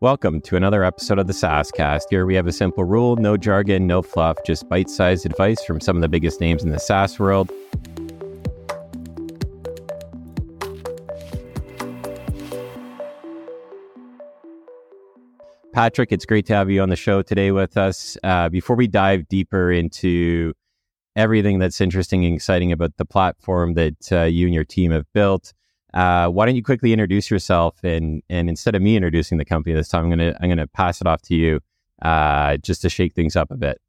Welcome to another episode of the SaaScast. Here we have a simple rule no jargon, no fluff, just bite sized advice from some of the biggest names in the SaaS world. Patrick, it's great to have you on the show today with us. Uh, before we dive deeper into everything that's interesting and exciting about the platform that uh, you and your team have built, uh, why don't you quickly introduce yourself? And and instead of me introducing the company this time, I'm gonna I'm gonna pass it off to you uh, just to shake things up a bit.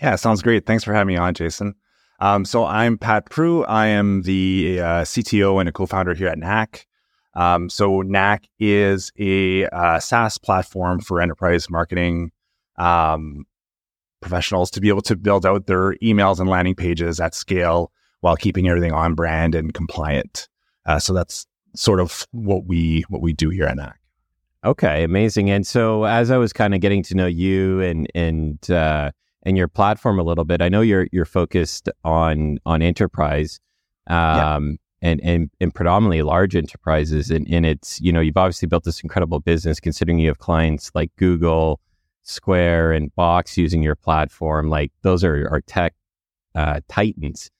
Yeah, sounds great. Thanks for having me on, Jason. Um, so I'm Pat Proulx. I am the uh, CTO and a co-founder here at Knak. Um, so Knak is a uh, SaaS platform for enterprise marketing um, professionals to be able to build out their emails and landing pages at scale while keeping everything on brand and compliant. Uh, so that's sort of what we what we do here at Knak. Okay, amazing. And so as I was kind of getting to know you and and uh, and your platform a little bit, I know you're you're focused on on enterprise. Um, yeah and and, and predominantly large enterprises. And, and it's, you know, you've obviously built this incredible business considering you have clients like Google, Square, and Box using your platform. Like those are, are tech uh, titans.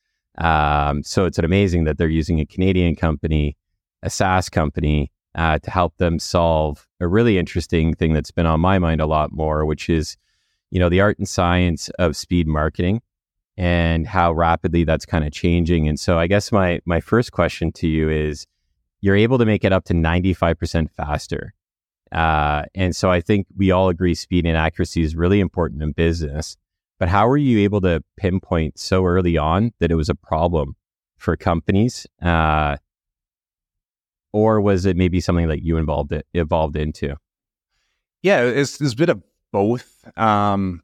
Um, so it's amazing that they're using a Canadian company, a SaaS company, uh, to help them solve a really interesting thing that's been on my mind a lot more, which is, you know, the art and science of speed marketing and how rapidly that's kind of changing. And so I guess my my first question to you is you're able to make it up to 95% faster. Uh, and so I think we all agree speed and accuracy is really important in business. But how were you able to pinpoint so early on that it was a problem for companies? Uh, or was it maybe something that you involved it, evolved into? Yeah, it's, it's a bit of both. Um,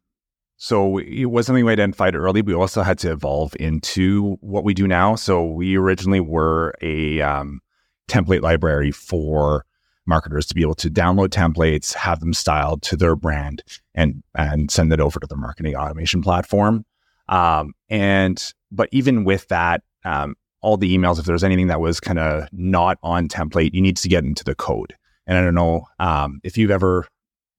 so it was something we identified early. We also had to evolve into what we do now. So we originally were a um, template library for marketers to be able to download templates, have them styled to their brand, and and send it over to the marketing automation platform. Um, and but even with that, um, all the emails, if there's anything that was kind of not on template, you need to get into the code. And I don't know um, if you've ever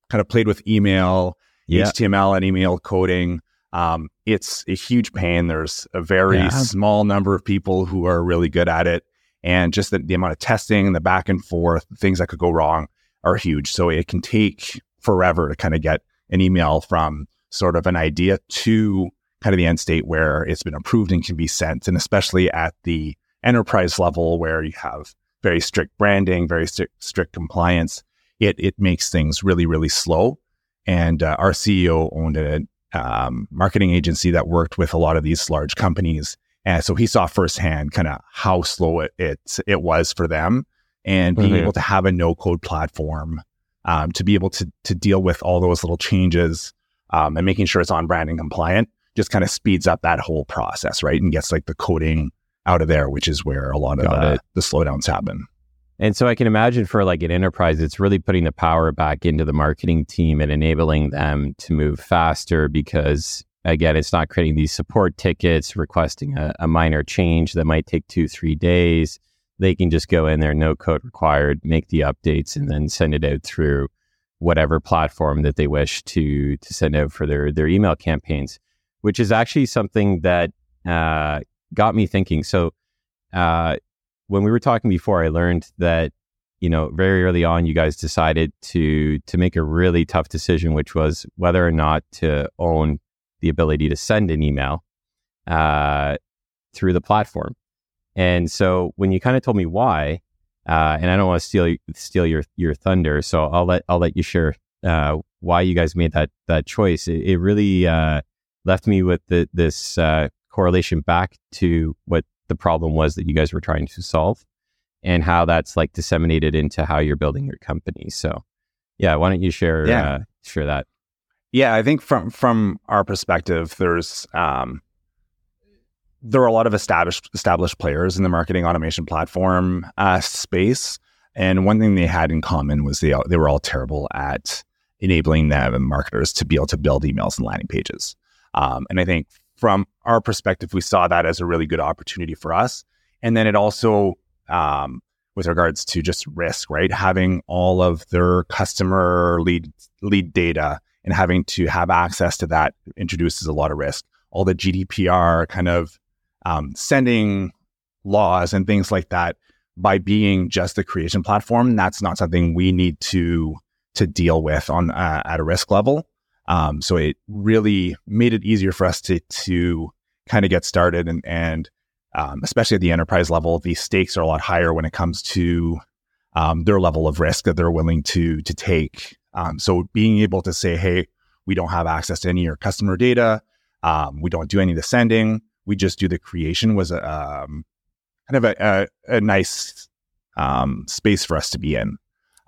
kind of played with email yeah. HTML and email coding. Um, it's a huge pain. There's a very yeah. small number of people who are really good at it. And just the, the amount of testing, the back and forth, things that could go wrong are huge. So it can take forever to kind of get an email from sort of an idea to kind of the end state where it's been approved and can be sent. And especially at the enterprise level where you have very strict branding, very strict, strict compliance, it, it makes things really, really slow. And uh, our CEO owned a um, marketing agency that worked with a lot of these large companies. And so he saw firsthand kind of how slow it, it, it was for them and being mm-hmm. able to have a no code platform um, to be able to, to deal with all those little changes um, and making sure it's on brand and compliant just kind of speeds up that whole process, right? And gets like the coding out of there, which is where a lot of the, the slowdowns happen. And so I can imagine for like an enterprise, it's really putting the power back into the marketing team and enabling them to move faster because again, it's not creating these support tickets, requesting a, a minor change that might take two, three days. They can just go in there, no code required, make the updates and then send it out through whatever platform that they wish to to send out for their their email campaigns, which is actually something that uh, got me thinking. So uh, when we were talking before, I learned that you know very early on you guys decided to to make a really tough decision, which was whether or not to own the ability to send an email uh, through the platform. And so when you kind of told me why, uh, and I don't want to steal steal your your thunder, so I'll let I'll let you share uh, why you guys made that that choice. It, it really uh, left me with the, this uh, correlation back to what the problem was that you guys were trying to solve and how that's like disseminated into how you're building your company. So, yeah, why don't you share yeah. uh, share that? Yeah, I think from from our perspective, there's um, there are a lot of established established players in the marketing automation platform uh, space, and one thing they had in common was they they were all terrible at enabling them and marketers to be able to build emails and landing pages. Um, and I think from our perspective, we saw that as a really good opportunity for us. And then it also um, with regards to just risk, right? Having all of their customer lead lead data and having to have access to that introduces a lot of risk. All the GDPR kind of um, sending laws and things like that by being just a creation platform, that's not something we need to to deal with on uh, at a risk level. Um, so it really made it easier for us to to kind of get started and and um, especially at the enterprise level, the stakes are a lot higher when it comes to um, their level of risk that they're willing to to take. Um, so being able to say, "Hey, we don't have access to any of your customer data. Um, we don't do any of the sending. We just do the creation," was a um, kind of a, a, a nice um, space for us to be in.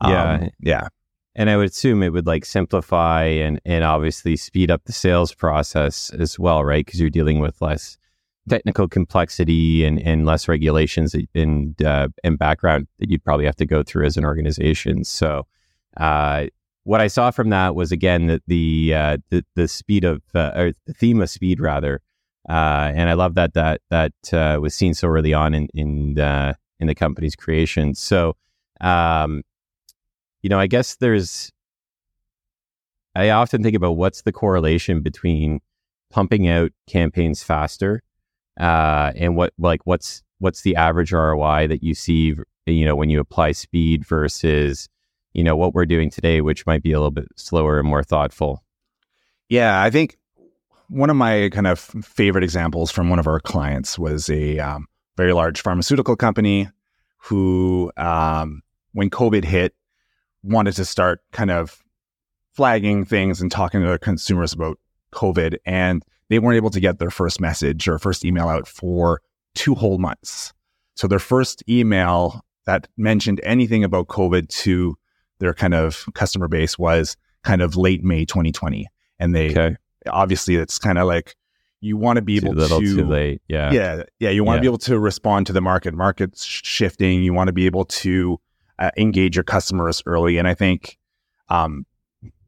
yeah, yeah. And I would assume it would like simplify and and obviously speed up the sales process as well, right? Because you're dealing with less technical complexity and, and less regulations and uh, and background that you'd probably have to go through as an organization. So, uh, what I saw from that was again that the uh, the the speed of uh, or the theme of speed rather, uh, and I love that that that uh, was seen so early on in in in the company's creation. So, um, you know, I guess there's. I often think about what's the correlation between pumping out campaigns faster uh, and what like what's what's the average ROI that you see you know when you apply speed versus you know what we're doing today which might be a little bit slower and more thoughtful yeah i think one of my kind of favorite examples from one of our clients was a um, very large pharmaceutical company who um, when covid hit wanted to start kind of flagging things and talking to their consumers about covid and they weren't able to get their first message or first email out for two whole months. So their first email that mentioned anything about COVID to their kind of customer base was kind of late May 2020. And they okay. Obviously it's kind of like you want to be able too little, to too late. Yeah. Yeah. Yeah. You want yeah. to be able to respond to the market. Market's shifting. You want to be able to uh, engage your customers early. And I think um,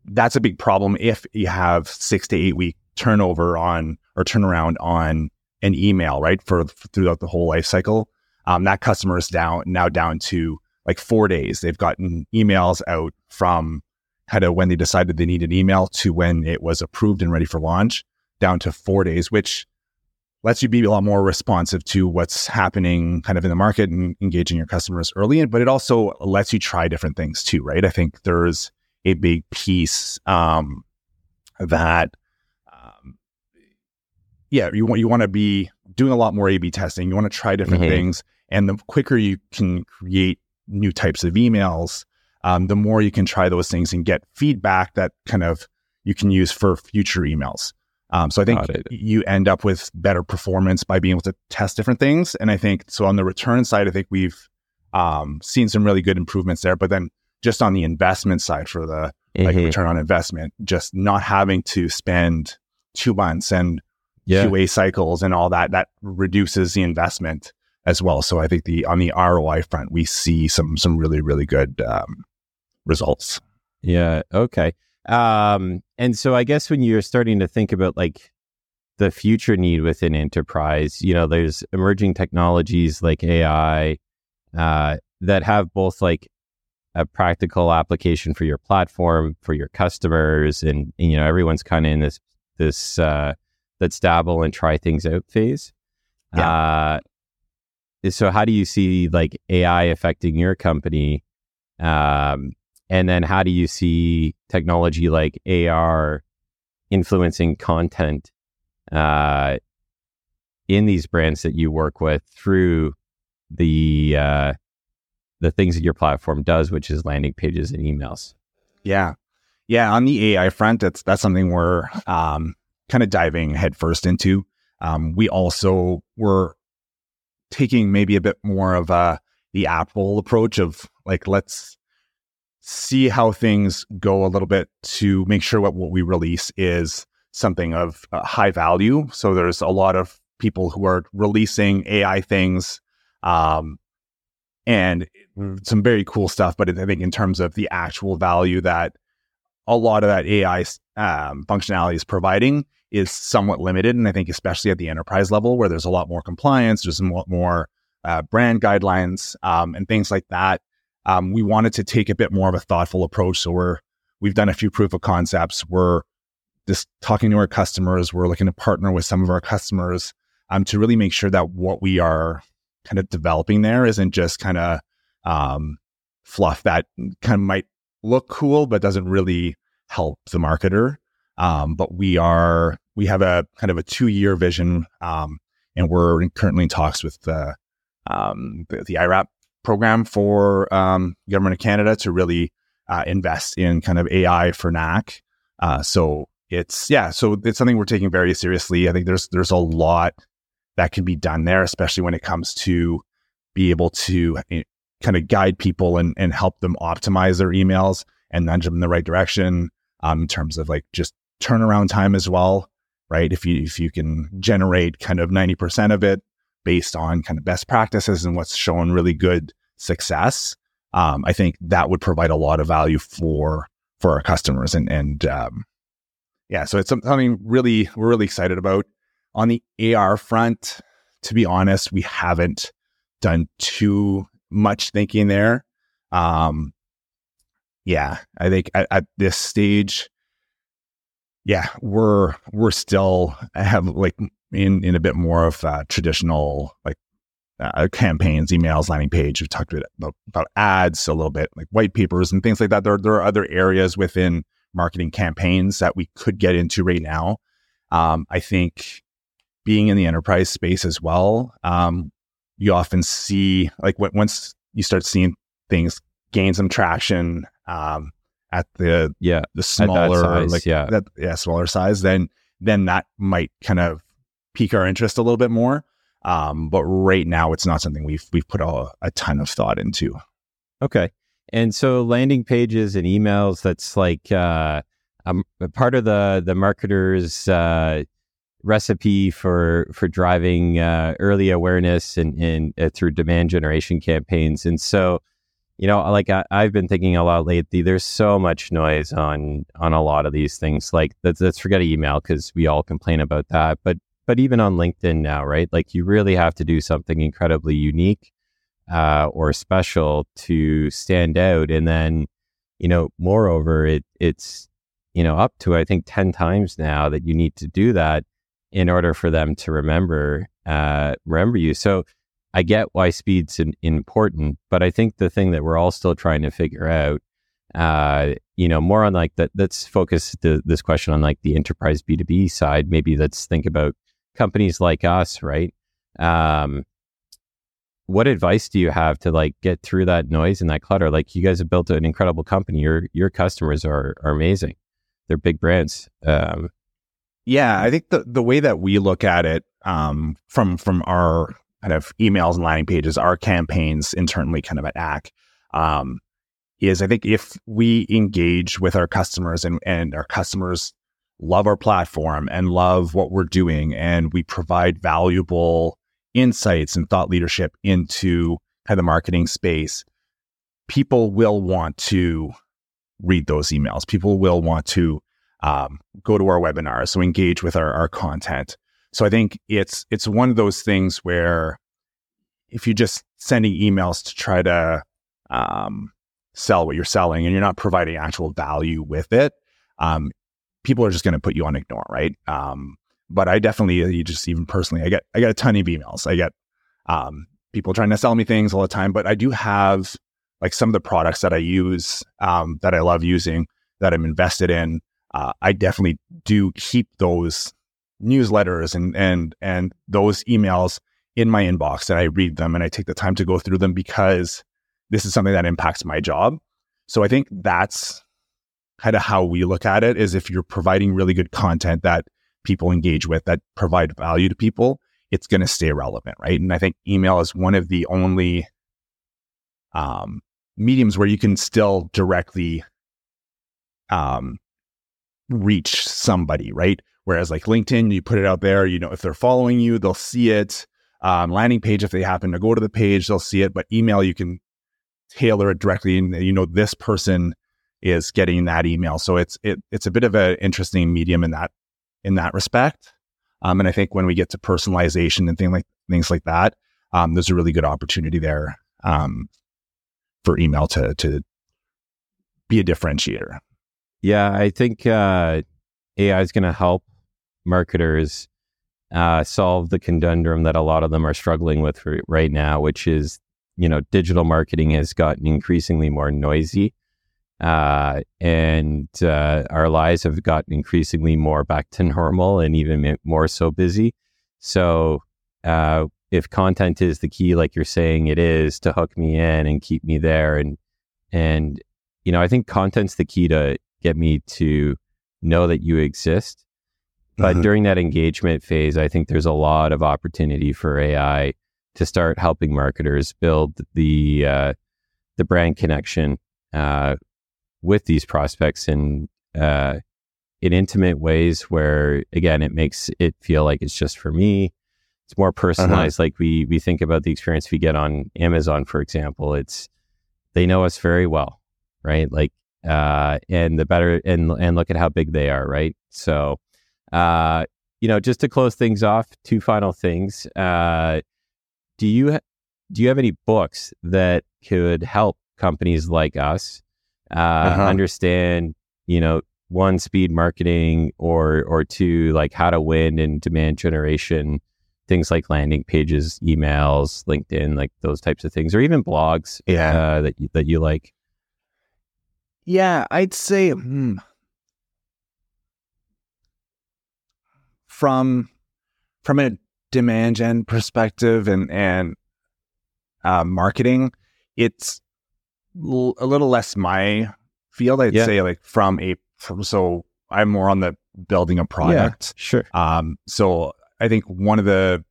that's a big problem if you have six to eight week turnover on or turnaround on an email, right? For, for throughout the whole life cycle. Um, that customer is down now down to like four days. They've gotten emails out from kind of when they decided they needed email to when it was approved and ready for launch down to four days, which lets you be a lot more responsive to what's happening kind of in the market and engaging your customers early. But it also lets you try different things too, right? I think there's a big piece um, that yeah, you want you want to be doing a lot more A/B testing. You want to try different mm-hmm. things, and the quicker you can create new types of emails, um, the more you can try those things and get feedback that kind of you can use for future emails. Um, so I think you end up with better performance by being able to test different things. And I think so on the return side, I think we've um, seen some really good improvements there. But then just on the investment side for the mm-hmm. like return on investment, just not having to spend two months and yeah. QA cycles and all that, that reduces the investment as well. So I think the on the ROI front, we see some some really really good um, results. Yeah. Okay. Um, and so I guess when you're starting to think about like the future need within enterprise, you know, there's emerging technologies like AI uh, that have both like a practical application for your platform for your customers, and, and you know everyone's kind of in this this uh, let's dabble and try things out phase. Yeah. Uh, so how do you see like AI affecting your company? Um, and then how do you see technology like AR influencing content uh, in these brands that you work with through the uh, the things that your platform does, which is landing pages and emails? Yeah, yeah. On the AI front, that's that's something we're um, kind of diving headfirst into. Um, we also were taking maybe a bit more of a the Apple approach of like let's see how things go a little bit to make sure what, what we release is something of uh, high value. So there's a lot of people who are releasing AI things um, and some very cool stuff. But I think in terms of the actual value that a lot of that AI um, functionality is providing, is somewhat limited. And I think especially at the enterprise level where there's a lot more compliance, there's a lot more uh, brand guidelines, um, and things like that. Um, we wanted to take a bit more of a thoughtful approach. So we're we've done a few proof of concepts. We're just talking to our customers. We're looking to partner with some of our customers um, to really make sure that what we are kind of developing there isn't just kind of um, fluff that kind of might look cool but doesn't really help the marketer. Um, but we are we have a kind of a two year vision, um, and we're currently in talks with the um, the, the, IRAP program for um, government of Canada to really uh, invest in kind of AI for Knak. Uh, so it's yeah, so it's something we're taking very seriously. I think there's there's a lot that can be done there, especially when it comes to be able to eh, kind of guide people and, and help them optimize their emails and nudge them in the right direction um, in terms of like just turnaround time as well, right? If you if you can generate kind of ninety percent of it based on kind of best practices and what's shown really good success, um, I think that would provide a lot of value for for our customers and and um, yeah, so it's something really we're really excited about. On the AR front, to be honest, we haven't done too much thinking there. Um, yeah, I think at, at this stage, yeah, we're we're still have like in in a bit more of uh, traditional like uh, campaigns, emails, landing page. We've talked about, about ads a little bit, like white papers and things like that. There there are other areas within marketing campaigns that we could get into right now. Um, I think being in the enterprise space as well, um, you often see like w- once you start seeing things gain some traction um, at the yeah the smaller size, like yeah that yeah smaller size, then then that might kind of pique our interest a little bit more. Um, but right now, it's not something we've we've put a, a ton of thought into. Okay, and so landing pages and emails, that's like uh, um, part of the the marketer's uh, recipe for for driving uh, early awareness and, and uh, through demand generation campaigns. And so, you know, like I, have been thinking a lot lately. There's so much noise on on a lot of these things. Like let's, let's forget email because we all complain about that. But but even on LinkedIn now, right? Like you really have to do something incredibly unique uh, or special to stand out. And then, you know, moreover, it it's you know up to I think ten times now that you need to do that in order for them to remember uh, remember you. So I get why speed's important, but I think the thing that we're all still trying to figure out, uh, you know, more on like that. Let's focus the, this question on like the enterprise B two B side. Maybe let's think about companies like us, right? Um, what advice do you have to like get through that noise and that clutter? Like you guys have built an incredible company. Your your customers are are amazing. They're big brands. Um, yeah, I think the the way that we look at it um, from from our kind of emails and landing pages, our campaigns internally, kind of at Knak, um, is I think if we engage with our customers and and our customers love our platform and love what we're doing, and we provide valuable insights and thought leadership into kind of the marketing space, people will want to read those emails. People will want to um, go to our webinars, so engage with our, our content. So I think it's it's one of those things where if you're just sending emails to try to um, sell what you're selling and you're not providing actual value with it, um, people are just going to put you on ignore, right? Um, but I definitely, uh, you just even personally, I get I get a ton of emails. I get um, people trying to sell me things all the time, but I do have like some of the products that I use um, that I love using that I'm invested in. Uh, I definitely do keep those newsletters and and and those emails in my inbox and I read them and I take the time to go through them because this is something that impacts my job. So I think that's kind of how we look at it is if you're providing really good content that people engage with that provide value to people, it's going to stay relevant, right? And I think email is one of the only um, mediums where you can still directly um, reach somebody, right? Whereas like LinkedIn, you put it out there, you know, if they're following you, they'll see it. Um, landing page, if they happen to go to the page, they'll see it. But email, you can tailor it directly, and you know this person is getting that email. So it's it, it's a bit of an interesting medium in that in that respect. Um, and I think when we get to personalization and things like things like that, um, there's a really good opportunity there um, for email to to be a differentiator. Yeah, I think uh, AI is going to help marketers uh, solve the conundrum that a lot of them are struggling with right now, which is you know digital marketing has gotten increasingly more noisy. Uh, and uh, our lives have gotten increasingly more back to normal and even more so busy. So, uh, if content is the key, like you're saying it is, to hook me in and keep me there, and and you know, I think content's the key to get me to know that you exist. But uh-huh. during that engagement phase, I think there's a lot of opportunity for AI to start helping marketers build the uh, the brand connection uh, with these prospects in uh, in intimate ways where again it makes it feel like it's just for me. It's more uh-huh. personalized. Uh-huh. like we we think about the experience we get on amazon for example. It's they know us very well right? Like uh and the better and and look at how big they are right? So uh you know just to close things off two final things. Uh do you do you have any books that could help companies like us uh, uh-huh. understand, you know, one speed marketing or or two like how to win and demand generation, things like landing pages, emails, LinkedIn, like those types of things, or even blogs. Yeah, uh, that you, that you like. Yeah, I'd say hmm, from from a demand gen perspective and and uh, marketing, it's l- a little less my field. I'd yeah. say like from a from, so I'm more on the building a product. Yeah, sure. Um, so I think one of the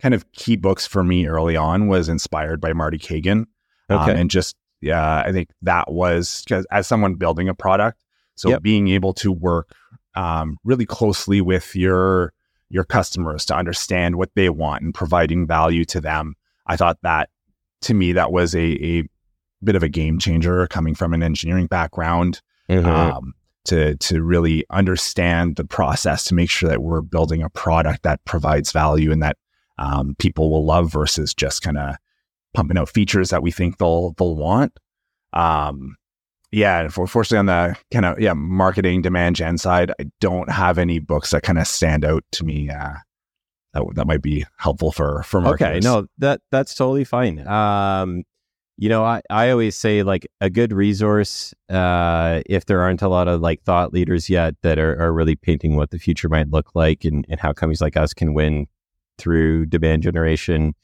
kind of key books for me early on was inspired by Marty Cagan. Um, okay. Um, and just yeah, I think that was because as someone building a product, so yep. being able to work um, really closely with your your customers to understand what they want and providing value to them. I thought that to me that was a, a bit of a game changer coming from an engineering background mm-hmm. um, to to really understand the process to make sure that we're building a product that provides value and that um, people will love versus just kind of pumping out features that we think they'll they'll want. Um, yeah, unfortunately, on the kind of yeah marketing demand gen side, I don't have any books that kind of stand out to me. Uh, that that might be helpful for for marketers. Okay, no, that that's totally fine. Um, you know, I, I always say like a good resource, uh, if there aren't a lot of like thought leaders yet that are, are really painting what the future might look like and, and how companies like us can win through demand generation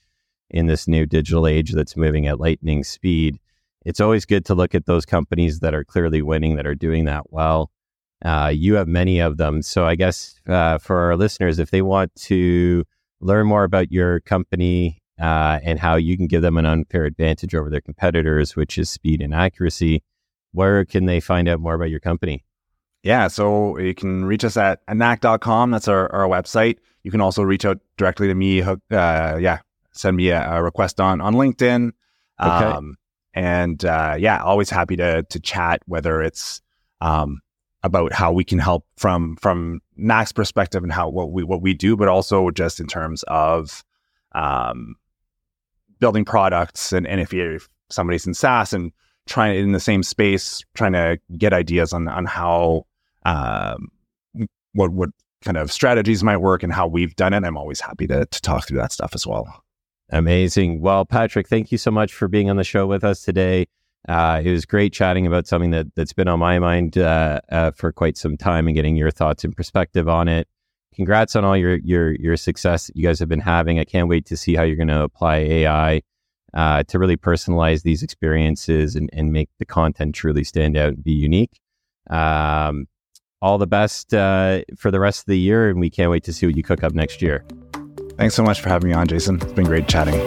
in this new digital age that's moving at lightning speed. It's always good to look at those companies that are clearly winning, that are doing that well. Uh, you have many of them. So I guess uh, for our listeners, if they want to learn more about your company uh, and how you can give them an unfair advantage over their competitors, which is speed and accuracy. Where can they find out more about your company? Yeah, so you can reach us at knak.com. That's our, our website. You can also reach out directly to me. Uh, yeah, send me a, a, request on, on LinkedIn. Okay. Um, and uh, yeah, always happy to to chat, whether it's um, about how we can help from from Knak's perspective and how what we what we do, but also just in terms of um, building products and, and if, you, if somebody's in SaaS and trying in the same space, trying to get ideas on on how um, what what kind of strategies might work and how we've done it, I'm always happy to to talk through that stuff as well. Amazing. Well, Patrick, thank you so much for being on the show with us today. Uh, it was great chatting about something that that's been on my mind uh, uh, for quite some time and getting your thoughts and perspective on it congrats on all your your your success that you guys have been having. I can't wait to see how you're going to apply AI uh, to really personalize these experiences and, and make the content truly stand out and be unique. Um, all the best uh, for the rest of the year, and we can't wait to see what you cook up next year. Thanks so much for having me on, Jason. It's been great chatting.